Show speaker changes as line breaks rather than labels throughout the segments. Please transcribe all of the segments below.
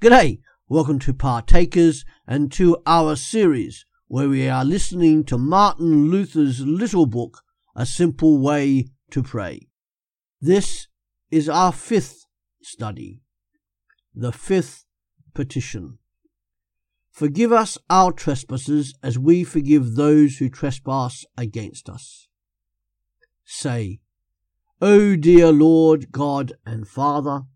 G'day, welcome to Partakers and to our series where we are listening to Martin Luther's little book, A Simple Way to Pray. This is our fifth study, the fifth petition. Forgive us our trespasses as we forgive those who trespass against us. Say, O dear Lord God and Father,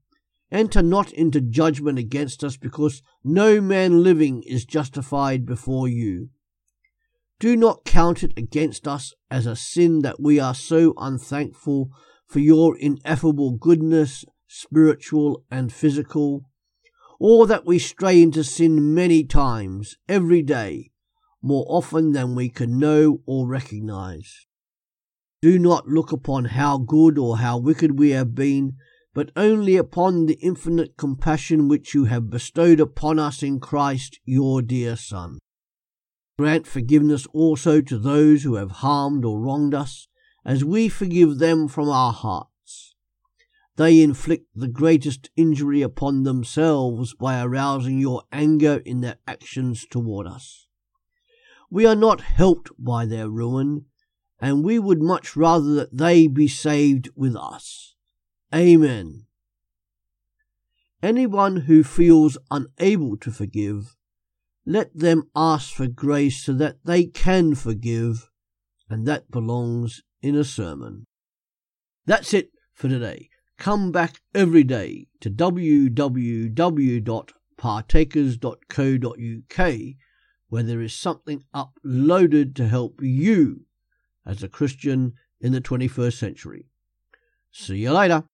Enter not into judgment against us, because no man living is justified before you. Do not count it against us as a sin that we are so unthankful for your ineffable goodness, spiritual and physical, or that we stray into sin many times, every day, more often than we can know or recognize. Do not look upon how good or how wicked we have been, but only upon the infinite compassion which you have bestowed upon us in Christ, your dear Son. Grant forgiveness also to those who have harmed or wronged us, as we forgive them from our hearts. They inflict the greatest injury upon themselves by arousing your anger in their actions toward us. We are not helped by their ruin, and we would much rather that they be saved with us. Amen. Anyone who feels unable to forgive, let them ask for grace so that they can forgive, and that belongs in a sermon. That's it for today. Come back every day to www.partakers.co.uk where there is something uploaded to help you as a Christian in the 21st century. See you later.